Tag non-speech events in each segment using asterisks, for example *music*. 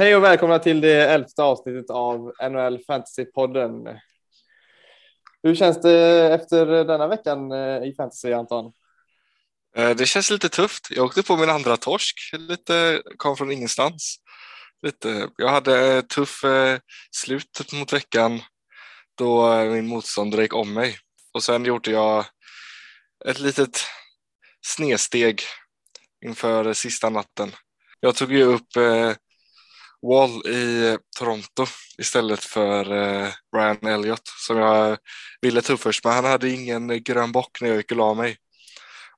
Hej och välkomna till det elfte avsnittet av NHL Fantasy-podden. Hur känns det efter denna veckan eh, i fantasy, Anton? Eh, det känns lite tufft. Jag åkte på min andra torsk, lite kom från ingenstans. Lite. Jag hade eh, tuff eh, slut mot veckan då min motståndare gick om mig och sen gjorde jag ett litet snedsteg inför sista natten. Jag tog ju upp Wall i Toronto istället för eh, Brian Elliott som jag ville ta upp först, men han hade ingen grön bock när jag gick och la mig.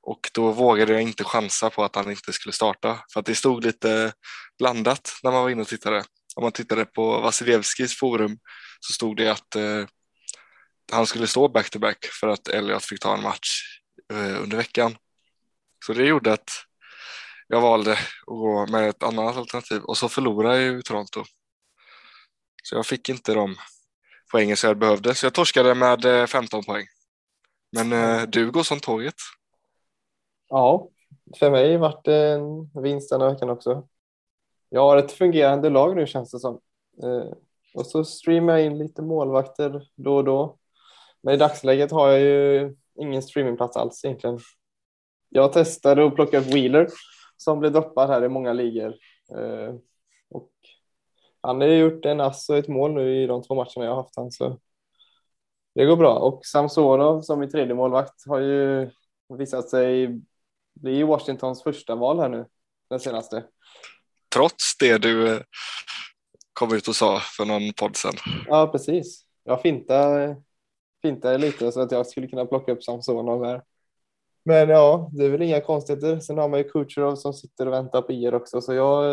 Och då vågade jag inte chansa på att han inte skulle starta för att det stod lite blandat när man var inne och tittade. Om man tittade på Vasilevskis forum så stod det att eh, han skulle stå back-to-back -back för att Elliot fick ta en match eh, under veckan. Så det gjorde att jag valde att gå med ett annat alternativ och så förlorade jag ju Toronto. Så jag fick inte de poängen som jag behövde, så jag torskade med 15 eh, poäng. Men eh, du går som tåget. Ja, för mig vart det en vinst den veckan också. Jag har ett fungerande lag nu känns det som. Eh, och så streamar jag in lite målvakter då och då. Men i dagsläget har jag ju ingen streamingplats alls egentligen. Jag testade att plocka upp Wheeler som blir droppad här i många ligor. Eh, och han har gjort en ass och ett mål nu i de två matcherna jag har haft han så det går bra. Och Samsonov som i tredje målvakt har ju visat sig bli Washingtons första val här nu, den senaste. Trots det du eh, kom ut och sa för någon podd sen. Ja, precis. Jag fintade, fintade lite så att jag skulle kunna plocka upp Samsonov här. Men ja, det är väl inga konstigheter. Sen har man ju Kucherov som sitter och väntar på er också, så jag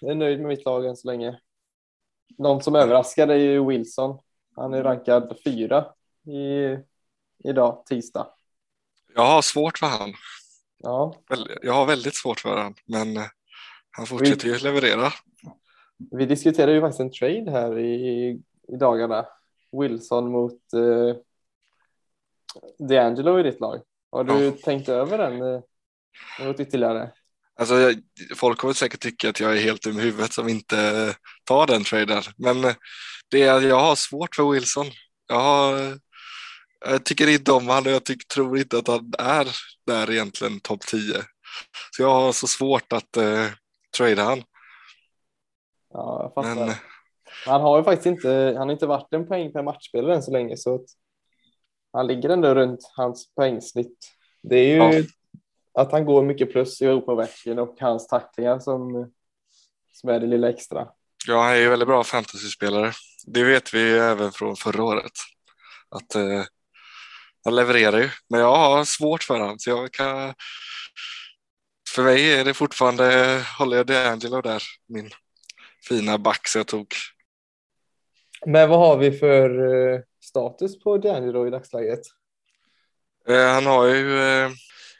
är nöjd med mitt lag än så länge. Någon som överraskar är ju Wilson. Han är rankad fyra i, idag, tisdag. Jag har svårt för han. Ja. Jag har väldigt svårt för han, men eh, han fortsätter ju leverera. Vi diskuterade ju faktiskt en trade här i, i dagarna. Wilson mot eh, D'Angelo i ditt lag. Har du ja. tänkt över den eh, något ytterligare? Alltså, jag, folk kommer säkert tycka att jag är helt dum i huvudet som inte tar den traden, men eh, det är, jag har svårt för Wilson. Jag, har, jag tycker inte om honom och jag tycker, tror inte att han är där egentligen topp 10. Så jag har så svårt att uh, trada han. Ja, jag fattar. Men, han har ju faktiskt inte, han har inte varit en poäng per matchspelare än så länge så att han ligger ändå runt hans poängsnitt. Det är ju ja. att han går mycket plus i Europavägen och hans tacklingar som, som är det lilla extra. Ja, han är ju väldigt bra fantasyspelare. Det vet vi även från förra året. Att eh, han levererar ju, men jag har svårt för honom så jag kan. För mig är det fortfarande håller jag D'Angelo där, min fina back som jag tog. Men vad har vi för eh, status på D'Angelo i dagsläget? Eh, han har ju eh,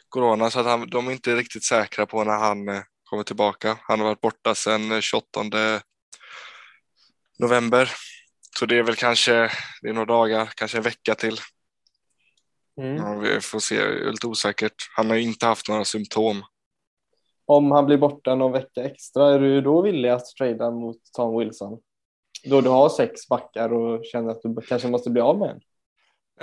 corona så att han, de är inte riktigt säkra på när han eh, kommer tillbaka. Han har varit borta sedan 28 november. Så det är väl kanske det är några dagar, kanske en vecka till. Mm. Ja, vi får se, det är lite osäkert. Han har inte haft några symptom. Om han blir borta någon vecka extra, är du då villig att trada mot Tom Wilson? Då du har sex backar och känner att du kanske måste bli av med en?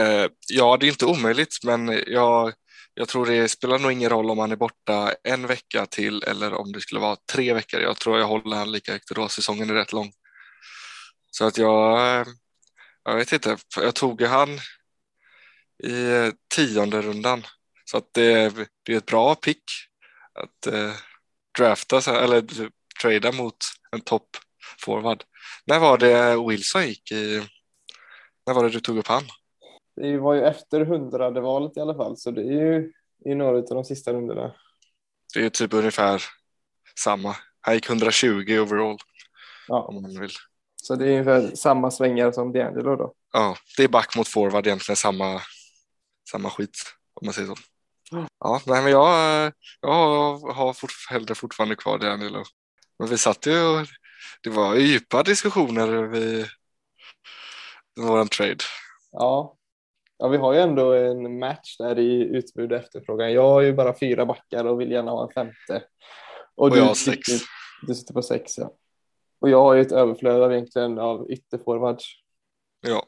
Uh, ja, det är inte omöjligt, men jag, jag tror det spelar nog ingen roll om han är borta en vecka till eller om det skulle vara tre veckor. Jag tror jag håller han lika högt då. Säsongen är rätt lång. Så att jag, eh, jag vet inte, jag tog han i eh, tionde rundan. Så att det, det är ett bra pick att eh, drafta eller trada mot en topp forward. När var det Wilson gick i? När var det du tog upp han? Det var ju efter hundrade valet i alla fall, så det är ju i några av de sista rundorna. Det är typ ungefär samma. Han gick 120 overall. Ja. Om man vill. Så det är ungefär samma svängar som D'Angelo då? Ja, det är back mot forward egentligen samma, samma skit om man säger så. Ja, nej, men jag, jag har fort, hellre fortfarande kvar D'Angelo. Men vi satt ju och det var djupa diskussioner vid våran trade. Ja. ja, vi har ju ändå en match där i utbud och efterfrågan. Jag har ju bara fyra backar och vill gärna ha en femte. Och, och du, jag har sex. du sitter på sex, ja. Och jag har ju ett överflöd av egentligen av ytterforwards. Ja,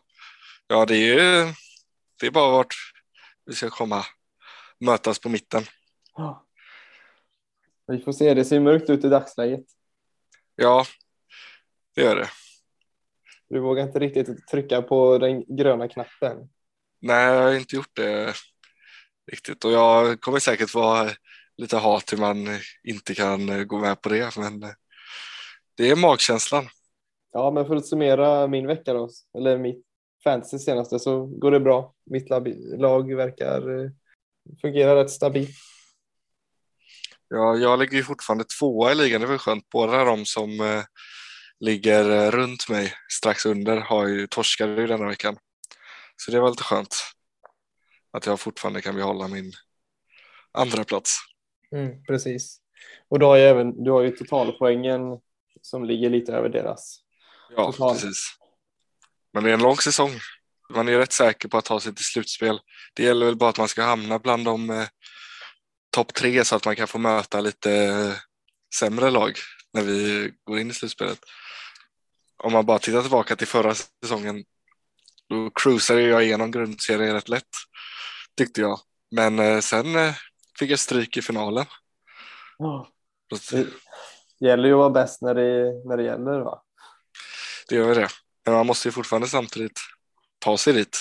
ja det är det är bara vart vi ska komma mötas på mitten. Ja. Vi får se, det ser mörkt ut i dagsläget. Ja, det gör det. Du vågar inte riktigt trycka på den gröna knappen. Nej, jag har inte gjort det riktigt och jag kommer säkert vara lite hat hur man inte kan gå med på det, men det är magkänslan. Ja, men för att summera min vecka då, eller mitt fantasy senaste så går det bra. Mitt lag verkar eh, fungera rätt stabilt. Ja, jag ligger ju fortfarande tvåa i ligan, det är väl skönt. Båda de som eh, ligger eh, runt mig strax under har ju torskade ju denna veckan. Så det var lite skönt att jag fortfarande kan behålla min andra plats. Mm, precis. Och då har ju även, du har ju totalpoängen som ligger lite över deras. Ja, Total. precis. Men det är en lång säsong. Man är rätt säker på att ta sig till slutspel. Det gäller väl bara att man ska hamna bland de eh, topp tre så att man kan få möta lite eh, sämre lag när vi går in i slutspelet. Om man bara tittar tillbaka till förra säsongen då cruisade jag igenom grundserien rätt lätt tyckte jag. Men eh, sen eh, fick jag stryk i finalen. Oh. Det gäller ju att vara bäst när det, när det gäller va? Det gör det. Men man måste ju fortfarande samtidigt ta sig dit.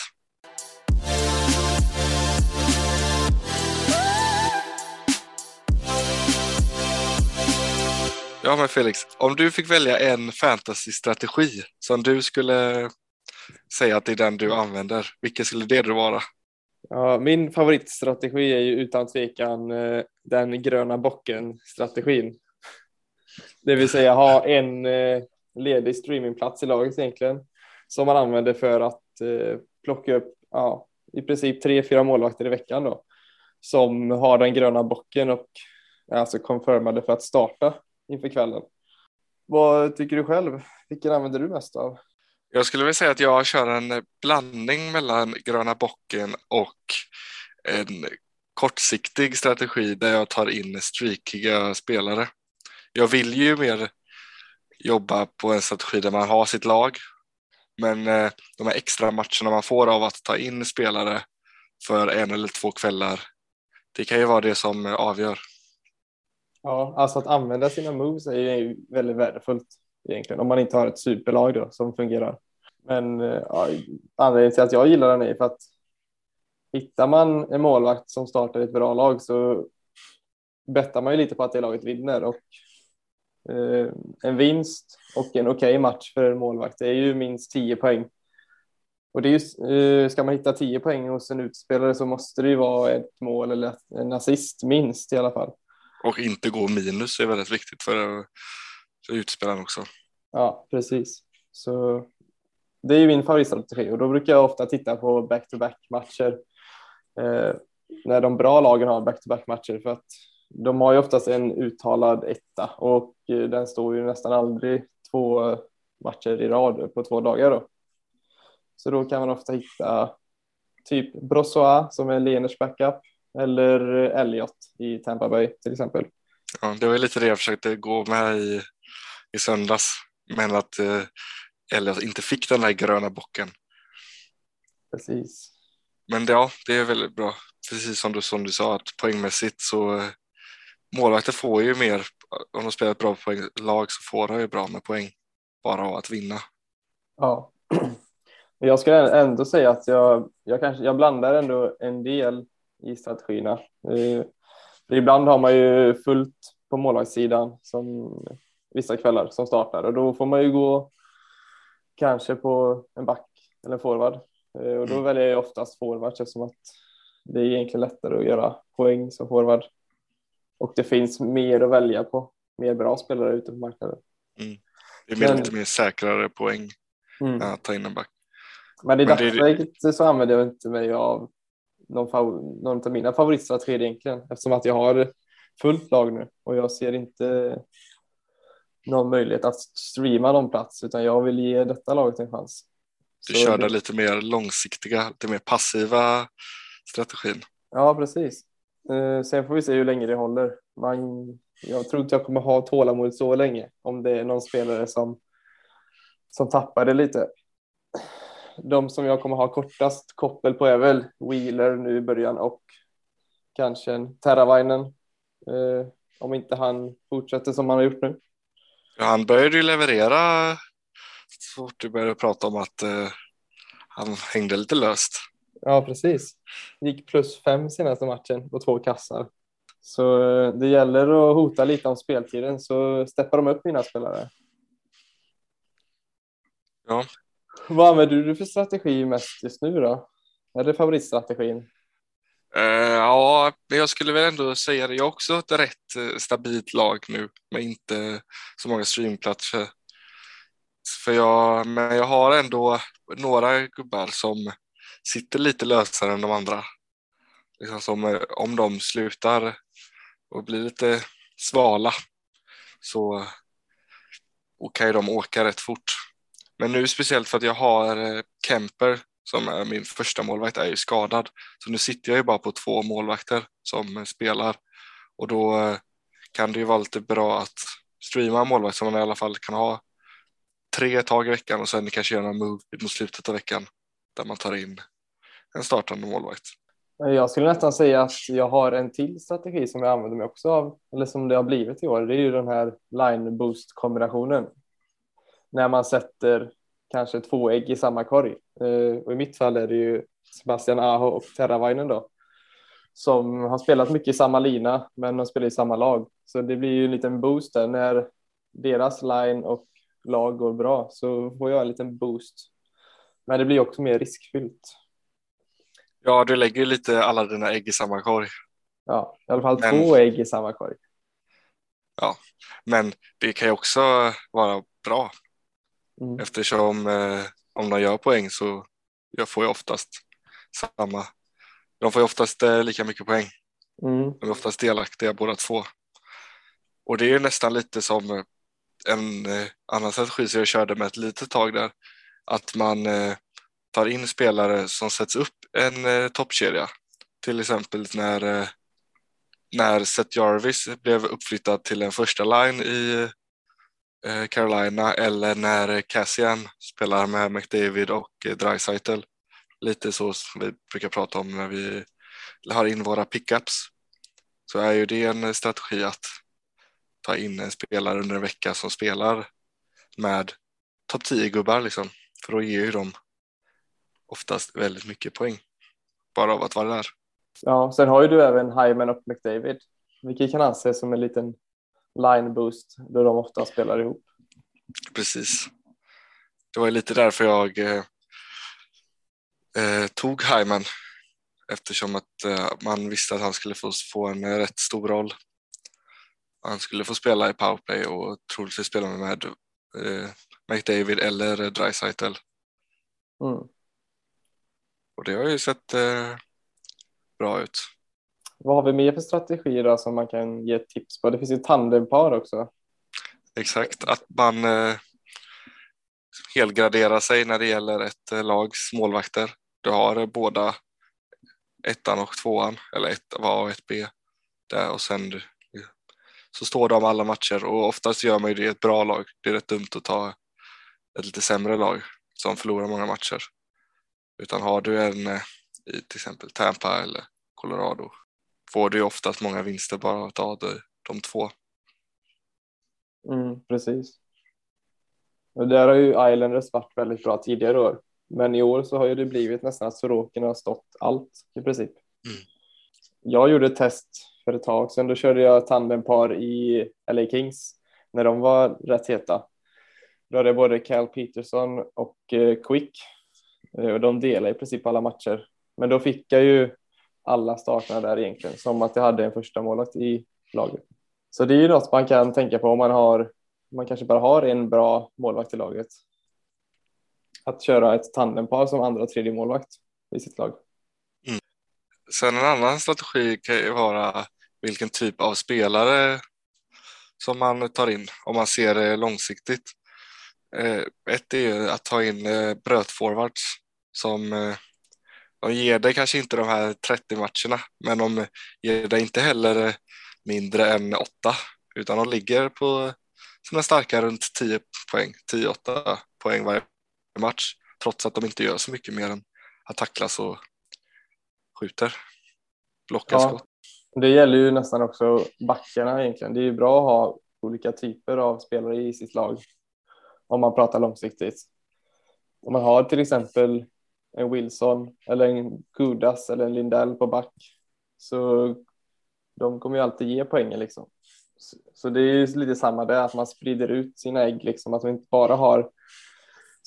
Ja men Felix, om du fick välja en fantasy-strategi som du skulle säga att det är den du använder, vilken skulle det vara? Ja, min favoritstrategi är ju utan tvekan eh, den gröna bocken-strategin. Det vill säga ha en eh, ledig streamingplats i laget egentligen som man använder för att eh, plocka upp ja, i princip tre, fyra målvakter i veckan då som har den gröna bocken och är alltså confirmade för att starta inför kvällen. Vad tycker du själv? Vilken använder du mest av? Jag skulle vilja säga att jag kör en blandning mellan gröna bocken och en kortsiktig strategi där jag tar in streakiga spelare. Jag vill ju mer jobba på en strategi där man har sitt lag. Men eh, de här extra matcherna man får av att ta in spelare för en eller två kvällar, det kan ju vara det som avgör. Ja, alltså att använda sina moves är ju väldigt värdefullt egentligen om man inte har ett superlag då som fungerar. Men eh, ja, anledningen till att jag gillar den är för att hittar man en målvakt som startar ett bra lag så bettar man ju lite på att det laget vinner och eh, en vinst och en okej okay match för en målvakt det är ju minst 10 poäng. Och det är ju, eh, ska man hitta 10 poäng hos en utspelare så måste det ju vara ett mål eller en assist minst i alla fall. Och inte gå minus är väldigt viktigt för, för utspelaren också. Ja, precis. Så det är ju min favoritstrategi och då brukar jag ofta titta på back-to-back matcher eh, när de bra lagen har back-to-back matcher för att de har ju oftast en uttalad etta och eh, den står ju nästan aldrig två matcher i rad på två dagar då. Så då kan man ofta hitta typ Brossois som är Leners backup eller Elliot i Tampa Bay till exempel. Ja, det var lite det jag försökte gå med i, i söndags, men att eh, Elliot inte fick den där gröna bocken. Precis. Men ja, det är väldigt bra. Precis som du, som du sa, att poängmässigt så eh, målvakter får ju mer, om de spelar ett bra poänglag så får de ju bra med poäng bara av att vinna. Ja, *clears throat* jag skulle ändå säga att jag, jag, kanske, jag blandar ändå en del i strategierna. För ibland har man ju fullt på målvaktssidan som vissa kvällar som startar och då får man ju gå kanske på en back eller forward. Eh, och då mm. väljer jag oftast forward eftersom att det är egentligen lättare att göra poäng som forward. Och det finns mer att välja på, mer bra spelare ute på marknaden. Mm. Det är Men, lite mer säkrare poäng mm. att ta in en back. Men i dagsläget det... så använder jag inte mig av någon, någon av mina favoritstrategier egentligen eftersom att jag har fullt lag nu och jag ser inte någon möjlighet att streama någon plats utan jag vill ge detta laget en chans. Du så körde det... lite mer långsiktiga, lite mer passiva strategin. Ja, precis. Eh, sen får vi se hur länge det håller. Man, jag tror inte jag kommer ha tålamod så länge om det är någon spelare som som tappade lite. De som jag kommer ha kortast koppel på är väl Wheeler nu i början och kanske en Terravainen. Eh, om inte han fortsätter som han har gjort nu. Ja, han började ju leverera så fort du började prata om att eh, han hängde lite löst. Ja, precis. Gick plus fem senaste matchen på två kassar. Så eh, det gäller att hota lite om speltiden så steppar de upp mina spelare. Ja. Vad använder du för strategi mest just nu då? Är det favoritstrategin? Uh, ja, men jag skulle väl ändå säga det. Jag har också ett rätt eh, stabilt lag nu med inte så många streamplatser. För jag, men jag har ändå några gubbar som sitter lite lösare än de andra. Liksom som, eh, om de slutar och blir lite svala så kan ju de åka rätt fort. Men nu speciellt för att jag har eh, Kemper som är min första målvakt är ju skadad. Så nu sitter jag ju bara på två målvakter som spelar och då eh, kan det ju vara lite bra att streama målvakt som man i alla fall kan ha tre tag i veckan och sen kanske göra en move mot slutet av veckan där man tar in en startande målvakt. Jag skulle nästan säga att jag har en till strategi som jag använder mig också av, eller som det har blivit i år. Det är ju den här line boost kombinationen. När man sätter kanske två ägg i samma korg. Eh, och i mitt fall är det ju Sebastian Aho och Terravainen då som har spelat mycket i samma lina, men de spelar i samma lag. Så det blir ju en liten boost där när deras line och lag går bra så får jag en liten boost. Men det blir också mer riskfyllt. Ja, du lägger lite alla dina ägg i samma korg. Ja, i alla fall men... två ägg i samma korg. Ja, men det kan ju också vara bra Mm. Eftersom eh, om de gör poäng så jag får jag oftast samma. De får ju oftast eh, lika mycket poäng. Mm. De är oftast delaktiga båda två. Och det är nästan lite som en eh, annan strategi som jag körde med ett litet tag där. Att man eh, tar in spelare som sätts upp en eh, toppkedja. Till exempel när, eh, när Seth Jarvis blev uppflyttad till en första line i Eh, Eh, Carolina eller när Cassian spelar med McDavid och eh, Dreisaitl. Lite så som vi brukar prata om när vi har in våra pickups. Så är ju det en strategi att ta in en spelare under en vecka som spelar med topp 10-gubbar liksom. För då ger ju de oftast väldigt mycket poäng bara av att vara där. Ja, sen har ju du även Hyman och McDavid, vilket kan anses som en liten line boost då de ofta spelar ihop. Precis. Det var lite därför jag eh, eh, tog Hyman eftersom att eh, man visste att han skulle få, få en eh, rätt stor roll. Han skulle få spela i powerplay och troligtvis spela med eh, McDavid eller Dreisaitl. Mm. Och det har ju sett eh, bra ut. Vad har vi mer för strategier då som man kan ge tips på? Det finns ju tandempar också. Exakt, att man eh, helgraderar sig när det gäller ett eh, lags målvakter. Du har eh, båda ettan och tvåan, eller ett A och ett B. Där, och sen så står de alla matcher och oftast gör man ju det i ett bra lag. Det är rätt dumt att ta ett lite sämre lag som förlorar många matcher. Utan har du en eh, i till exempel Tampa eller Colorado får du oftast många vinster bara att ha de två. Mm, precis. Och där har ju Islanders varit väldigt bra tidigare år. Men i år så har ju det blivit nästan att Sorokin har stått allt i princip. Mm. Jag gjorde ett test för ett tag sedan. Då körde jag tandempar i LA Kings när de var rätt heta. Då hade jag både Cal Peterson och eh, Quick eh, och de delade i princip alla matcher. Men då fick jag ju alla starterna där egentligen, som att jag hade en första målvakt i laget. Så det är ju något man kan tänka på om man har, man kanske bara har en bra målvakt i laget. Att köra ett tandempar som andra och tredje målvakt i sitt lag. Mm. Sen en annan strategi kan ju vara vilken typ av spelare som man tar in om man ser det långsiktigt. Eh, ett är att ta in eh, brötforwards som eh, de ger dig kanske inte de här 30 matcherna, men de ger dig inte heller mindre än 8, utan de ligger på sina starka runt 10 poäng, 10-8 poäng varje match trots att de inte gör så mycket mer än att tacklas och skjuter. Blockar Ja. skott. Det gäller ju nästan också backarna egentligen. Det är ju bra att ha olika typer av spelare i sitt lag om man pratar långsiktigt. Om man har till exempel en Wilson eller en Kudas eller en Lindell på back så de kommer ju alltid ge poängen liksom. Så- Så det är ju lite samma där, att man sprider ut sina ägg liksom, att man inte bara har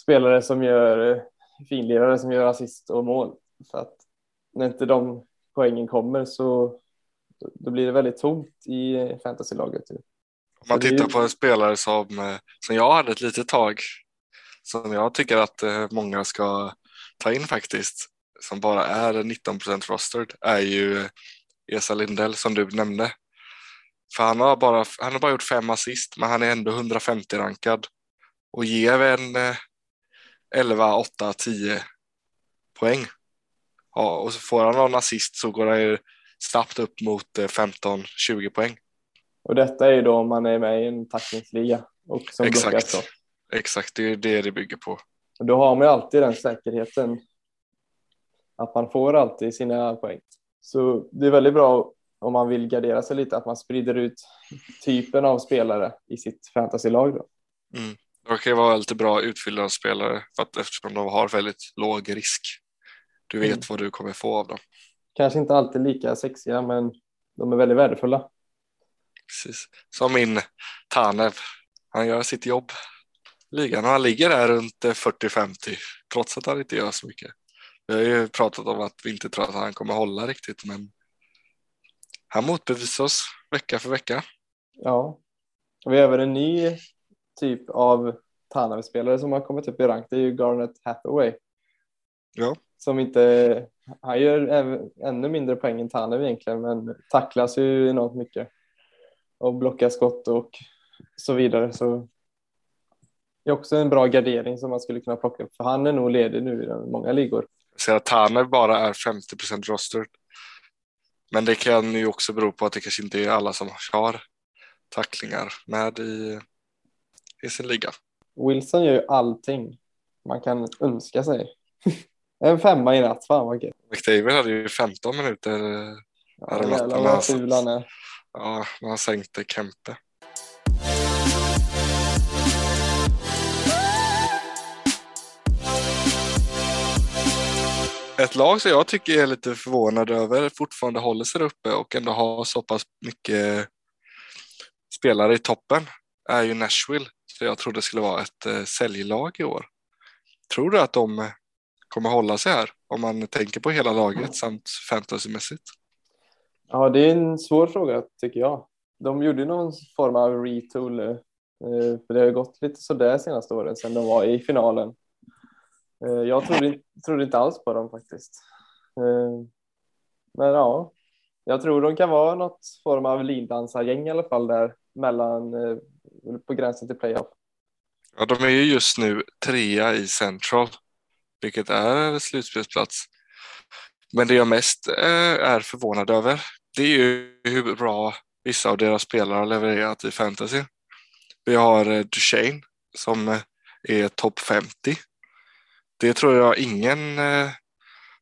spelare som gör finlirare som gör assist och mål. För att när inte de poängen kommer så då blir det väldigt tomt i fantasylaget. Typ. Om man Så tittar ju- på en spelare som, eh, som jag hade ett litet tag, som jag tycker att eh, många ska ta in faktiskt, som bara är 19% rostered, är ju eh, Esa Lindell som du nämnde. För han har, bara, han har bara gjort fem assist, men han är ändå 150 rankad och ger en eh, 11, 8, 10 poäng. Ja, och så får han någon assist så går han ju snabbt upp mot eh, 15, 20 poäng. Och detta är ju då om man är med i en tacklingsliga och som Exakt. Exakt, det är det det bygger på. Och då har man ju alltid den säkerheten att man får alltid sina poäng. Så det är väldigt bra om man vill gardera sig lite att man sprider ut typen av spelare i sitt fantasylag. Då. Mm. De kan ju vara lite bra utfyllande spelare för att eftersom de har väldigt låg risk. Du vet Mm. vad du kommer få av dem. Kanske inte alltid lika sexiga, men de är väldigt värdefulla. Precis. Som min Tanev. Han gör sitt jobb. Ligan och han ligger där runt eh, 40-50 trots att han inte gör så mycket. Vi har ju pratat om att vi inte tror att han kommer hålla riktigt men han motbevisar oss vecka för vecka. Ja, och vi har även en ny typ av Tanav-spelare som har kommit upp i rank. Det är ju Garnet Hathaway. Ja. Som inte, han gör ännu mindre poäng än Tanev egentligen, men tacklas ju enormt mycket. Och blockar skott och så vidare. Så är också en bra gardering som man skulle kunna plocka upp. För han är nog ledig nu i många ligor. Ser att Tanev bara är 50% rostered. Men det kan ju också bero på att det kanske inte är alla som har tacklingar med i, i sin liga. Wilson gör ju allting man kan önska sig. *laughs* en femma i natt, fan vad gött. McDavid hade ju 15 minuter Ja, Ja, jävlar vad ful han är. ja, han sänkte Kempe. Ett lag som jag tycker är lite förvånad över fortfarande håller sig uppe och ändå har så pass mycket spelare i toppen är ju Nashville. Så jag trodde det skulle vara ett eh, säljlag i år. Tror du att de eh, kommer hålla sig här om man tänker på hela laget samt fantasymässigt? Ja, det är en svår fråga tycker jag. De gjorde någon form av retool nu. eh, För det har gått lite sådär senaste åren sedan de var i finalen. Eh, jag trodde, trodde inte alls på dem faktiskt. Eh, men ja, jag tror de kan vara något form av lindansargäng i alla fall där mellan eh, på gränsen till playoff. Ja, de är ju just nu trea i Central, vilket är slutspelsplats. Men det jag mest är förvånad över, det är ju hur bra vissa av deras spelare har levererat i fantasy. Vi har Duchene som är topp 50. Det tror jag ingen eh,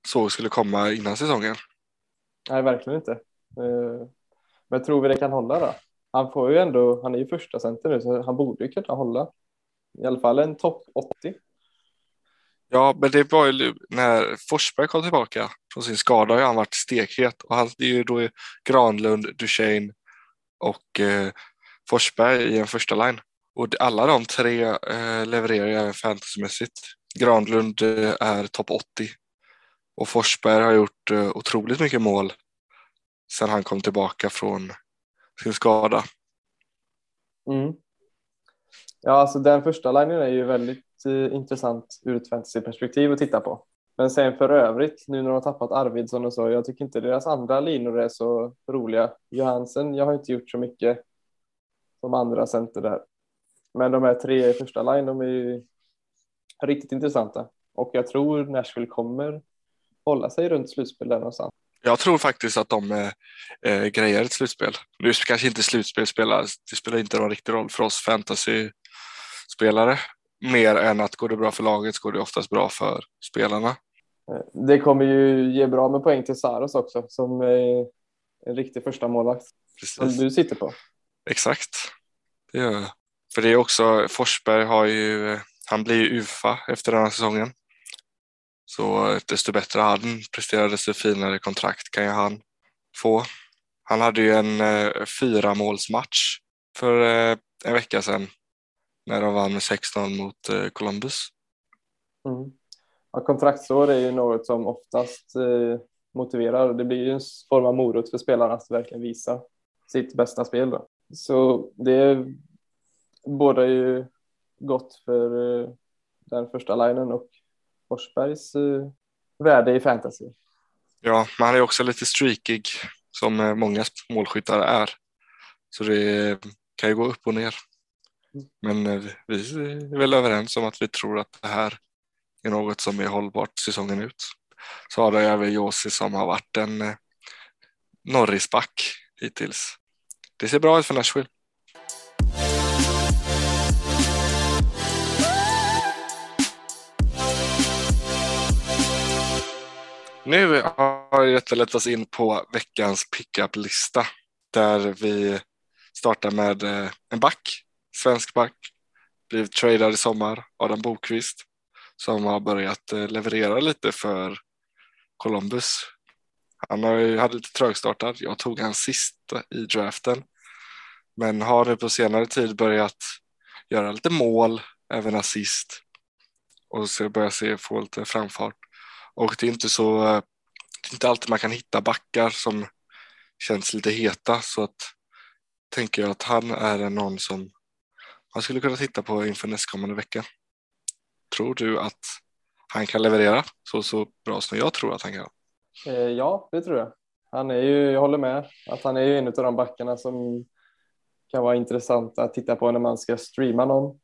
såg skulle komma innan säsongen. Nej, verkligen inte. Eh, Men tror vi det kan hålla då? Han får ju ändå, han är ju första center nu så han borde ju kunna hålla. I alla fall en topp 80. Ja, men det var ju när Forsberg kom tillbaka från sin skada har han varit stekhet och han det är ju då Granlund, Duchene och eh, Forsberg i en första line. Och alla de tre eh, levererar även fantasymässigt. Granlund eh, är topp 80 och Forsberg har gjort eh, otroligt mycket mål sedan han kom tillbaka från sin skada. Mm. Ja, alltså den första linjen är ju väldigt eh, intressant ur ett fantasyperspektiv att titta på. Men sen för övrigt, nu när de har tappat Arvidsson och så, jag tycker inte deras andra linor är så roliga. Johansen, jag har inte gjort så mycket som andra center där. Men de här tre i första line, de är ju riktigt intressanta. Och jag tror Nashville kommer hålla sig runt slutspel där någonstans. Jag tror faktiskt att de eh, eh, grejer ett slutspel. Nu kanske inte slutspel spelar, det spelar inte någon riktig roll för oss fantasy-spelare. mer än att går det bra för laget så går det oftast bra för spelarna. Eh, det kommer ju ge bra med poäng till Saros också som är en riktig första målvakt. Som du sitter på. Exakt, det gör jag. För det är också, Forsberg har ju, han blir ju UFA efter den här säsongen. Så desto bättre han presterar, desto finare kontrakt kan ju han få. Han hade ju en eh, fyra målsmatch för eh, en vecka sedan när de vann med 16 mot eh, Columbus. Mm. Ja, kontraktsår är ju något som oftast eh, motiverar. Det blir ju en form av morot för spelarna att verkligen visa sitt bästa spel. Då. Så det båda ju gott för eh, den första linen och Forsbergs eh, värde i fantasy. Ja, men han är också lite streakig som eh, många målskyttar är. Så det kan ju gå upp och ner. Men eh, vi är väl överens om att vi tror att det här är något som är hållbart säsongen ut. Så har det även Josi som har varit en Norrisback hittills. Det ser bra ut för Nashville. Nu har detta lett oss in på veckans pickup-lista där vi startar med eh, en back, svensk back, blivit tradad i sommar, Adam Bokvist, som har börjat eh, leverera lite för Columbus. Han har ju, hade lite trögstartat, jag tog han sist i draften, men har nu på senare tid börjat göra lite mål, även assist och så börjar se få lite framfart. Och det är inte så, det är inte alltid man kan hitta backar som känns lite heta så att tänker jag att han är någon som man skulle kunna titta på inför nästkommande vecka. Tror du att han kan leverera så, så bra som jag tror att han kan? Eh, ja, det tror jag. Han är ju, jag håller med, att han är ju en av de backarna som kan vara intressant att titta på när man ska streama någon.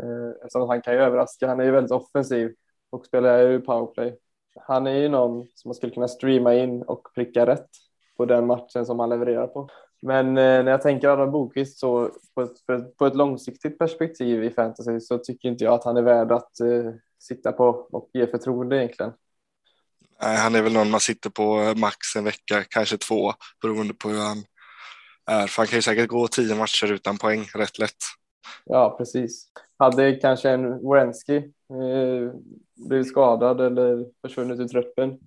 Eh, eftersom han kan ju överraska. Han är ju väldigt offensiv och spelar ju powerplay. Han är ju någon som man skulle kunna streama in och pricka rätt på den matchen som han levererar på. Men eh, när jag tänker Adam Bokvist så på ett, på ett långsiktigt perspektiv i fantasy så tycker inte jag att han är värd att eh, sitta på och ge förtroende egentligen. Nej, han är väl någon man sitter på max en vecka, kanske två, beroende på hur han är. För han kan ju säkert gå tio matcher utan poäng rätt lätt. Ja, precis. Hade kanske en Wrenski eh, blivit skadad eller försvunnit ur truppen,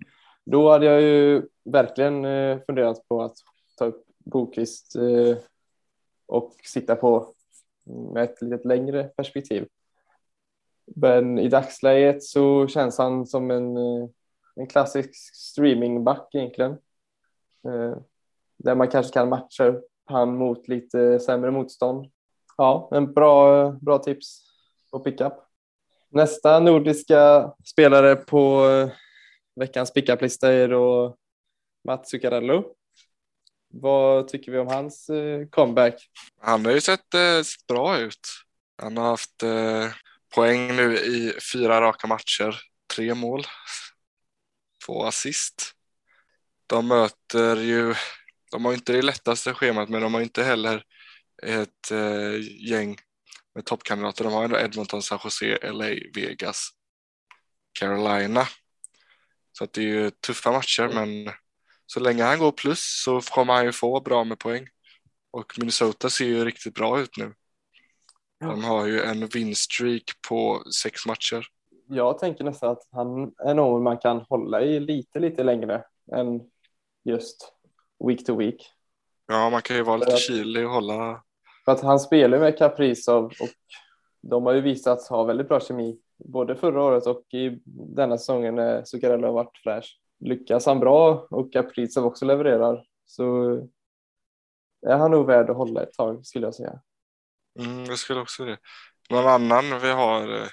då hade jag ju verkligen eh, funderat på att ta upp Bokvist eh, och sitta på mm, med ett lite längre perspektiv. Men i dagsläget så känns han som en, eh, en klassisk streamingback egentligen. Eh, där man kanske kan matcha han mot lite sämre motstånd. Ja, en bra, bra tips på pickup. Nästa nordiska spelare på eh, veckans pickuplista är då Mats Zuccarello. Vad tycker vi om hans eh, comeback? Han har ju eh, sett bra ut. Han har haft poäng nu i fyra raka matcher, tre mål, två assist. De möter ju, de har inte det lättaste schemat men de har inte heller ett gäng med toppkandidater. De har ändå Edmonton, San Jose, LA, Vegas, Carolina. Så att det är ju tuffa matcher men så länge han går plus så kommer han ju få bra med poäng. Och Minnesota ser ju riktigt bra ut nu. De har ju en vinstreak på sex matcher. Jag tänker nästan att han är någon man kan hålla i lite, lite längre än just week to week. Ja, man kan ju vara lite kylig och hålla. För att han spelar med Kaprizov och de har ju visat ha väldigt bra kemi både förra året och i denna säsongen när Zuccarello har varit fräsch lyckas han bra och Kaprizov också levererar så är han nog värd att hålla ett tag skulle jag säga. Mm, jag skulle också det. Någon annan vi har, eh,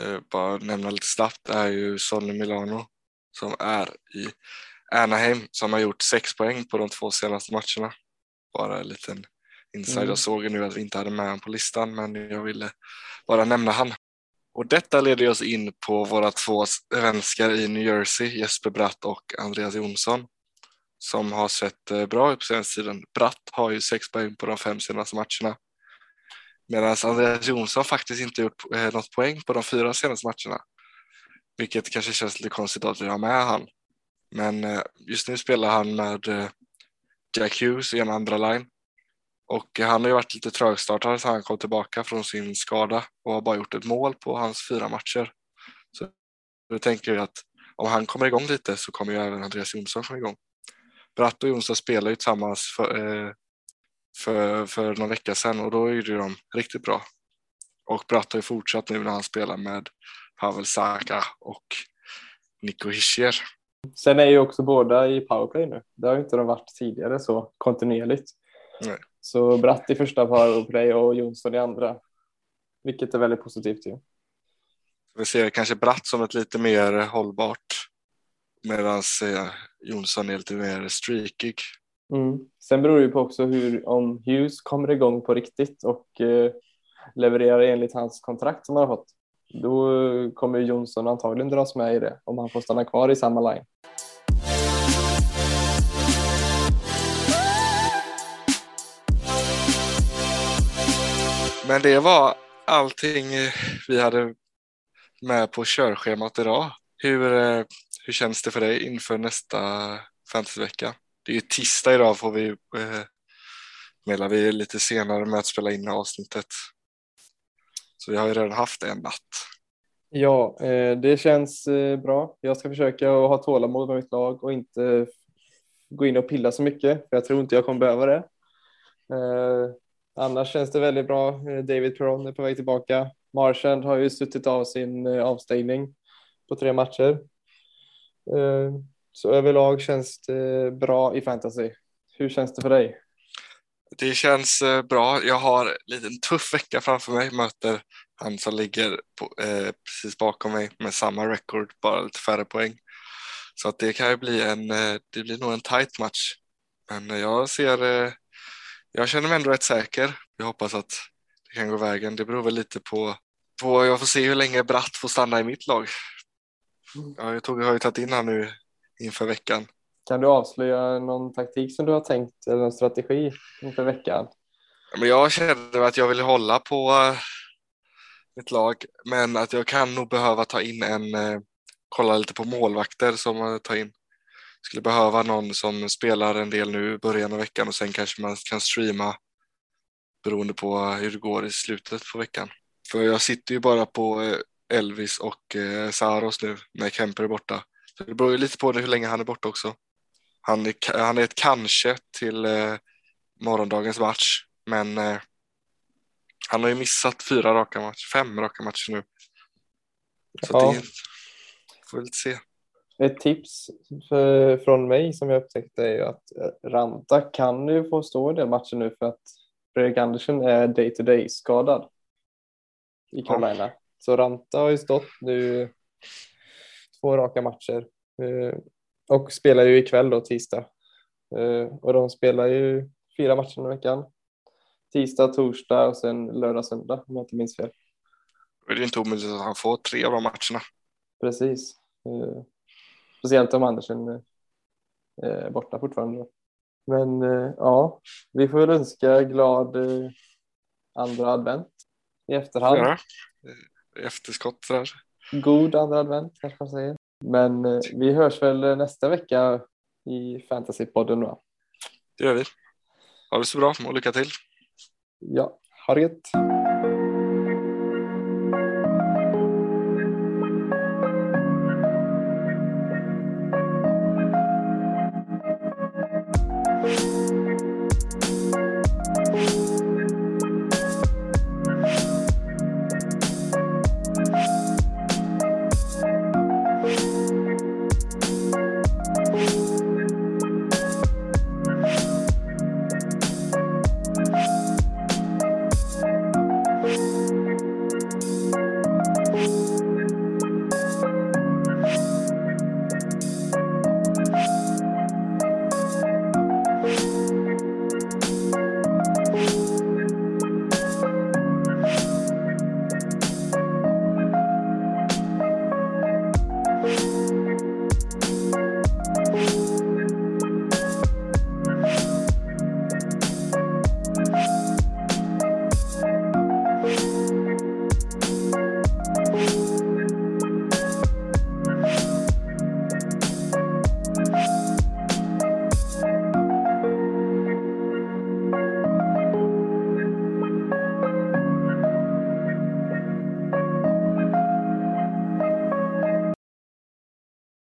eh, bara nämna lite snabbt, är ju Sonny Milano som är i Anaheim som har gjort sex poäng på de två senaste matcherna. Bara en liten inside. Mm. Jag såg nu att vi inte hade med honom på listan men jag ville bara nämna han. Och detta leder oss in på våra två svenskar i New Jersey, Jesper Bratt och Andreas Jonsson, som har sett eh, bra ut på senaste tiden. Bratt har ju sex poäng på de fem senaste matcherna. Medan Andreas Jonsson faktiskt inte gjort eh, något poäng på de fyra senaste matcherna. Vilket kanske känns lite konstigt att vi har med han. Men eh, just nu spelar han med Jack Hughes i en andra line. Och han har ju varit lite trögstartad sedan han kom tillbaka från sin skada och har bara gjort ett mål på hans fyra matcher. Så jag tänker att om han kommer igång lite så kommer ju även Andreas Jonsson komma igång. Bratt och Jonsson spelar ju tillsammans för, eh, för, för någon vecka sedan och då gjorde de riktigt bra. Och Bratt har ju fortsatt nu när han spelar med Pavel Saka och Nico Hischier. Sen är ju också båda i powerplay nu. Det har ju inte de varit tidigare så kontinuerligt. Nej. Så Bratt i första powerplay och Jonsson i andra. Vilket är väldigt positivt ju. Vi ser kanske Bratt som ett lite mer hållbart medan eh, Jonsson är lite mer streakig. Mm. Sen beror det ju på också hur, om Hughes kommer igång på riktigt och eh, levererar enligt hans kontrakt som han har fått. Då kommer Jonsson antagligen dras med i det om han får stanna kvar i samma line. Men det var allting eh, vi hade med på körschemat idag. Hur, eh, hur känns det för dig inför nästa fantasyvecka? Det är ju tisdag idag får vi eh, meddela. Vi är lite senare med att spela in avsnittet. Så vi har ju redan haft en natt. Ja, eh, det känns eh, bra. Jag ska försöka att ha tålamod med mitt lag och inte gå in och pilla så mycket, för jag tror inte jag kommer behöva det. Eh, annars känns det väldigt bra. Eh, David Perron är på väg tillbaka. Marchand har ju suttit av sin eh, avstängning på tre matcher. Eh, så överlag känns det bra i fantasy. Hur känns det för dig? Det känns bra. Jag har en liten tuff vecka framför mig. Möter han som ligger på, eh, precis bakom mig med samma record, bara lite färre poäng. Så att det kan ju bli en, det blir nog en tight match. Men jag ser, eh, jag känner mig ändå rätt säker. Jag hoppas att det kan gå vägen. Det beror väl lite på, på jag får se hur länge Bratt får stanna i mitt lag. Jag, tog, jag har ju tagit in han nu inför veckan. Kan du avslöja någon taktik som du har tänkt eller någon strategi inför veckan? Men jag kände att jag vill hålla på uh, mitt lag, men att jag kan nog behöva ta in en, uh, kolla lite på målvakter som uh, tar in. Skulle behöva någon som spelar en del nu i början av veckan och sen kanske man kan streama beroende på hur det går i slutet på veckan. För jag sitter ju bara på Elvis och Saros nu när Kemper är borta. Så det beror ju lite på hur länge han är borta också. Han är, han är ett kanske till eh, morgondagens match, men eh, han har ju missat fyra raka matcher, fem raka matcher nu. Så ja. det får vi lite se. Ett tips för, från mig som jag upptäckte är ju att eh, Ranta kan ju få stå i den matchen nu för att Fredrik Andersson är day to day skadad i Carolina. Ja. Så Ranta har ju stått nu två raka matcher eh, och spelar ju ikväll då tisdag. Eh, och de spelar ju fyra matcher i veckan. Tisdag, torsdag och sen lördag, söndag om jag inte minns fel. Det är inte omöjligt att han får tre av de matcherna. Precis. Eh, speciellt om Andersen är borta fortfarande. Men ja, vi får väl önska glad andra advent i efterhand. Ja, efterskott där. God andra advent kanske man säger. Men eh, vi hörs väl nästa vecka i Fantasypodden då. Det gör vi. Ha det så bra och lycka till. Ja, ha det gött.